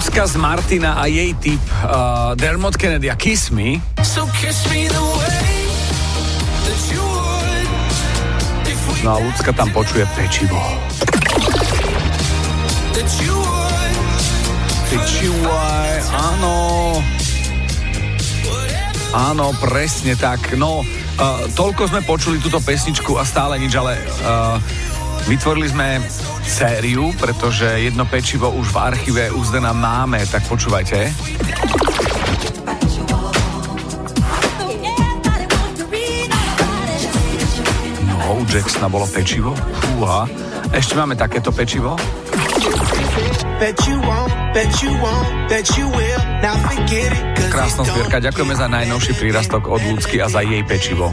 pesnička z Martina a jej typ uh, Dermot Kennedy a Kiss Me. So kiss me the way No a ľudská tam počuje pečivo. Pečivo, áno. Áno, presne tak. No, uh, toľko sme počuli túto pesničku a stále nič, ale uh, vytvorili sme sériu, pretože jedno pečivo už v archíve uzdená máme, tak počúvajte. No, u Jacksona bolo pečivo. Fúha. Ešte máme takéto pečivo. Krásna zbierka, ďakujeme za najnovší prírastok od ľudsky a za jej pečivo.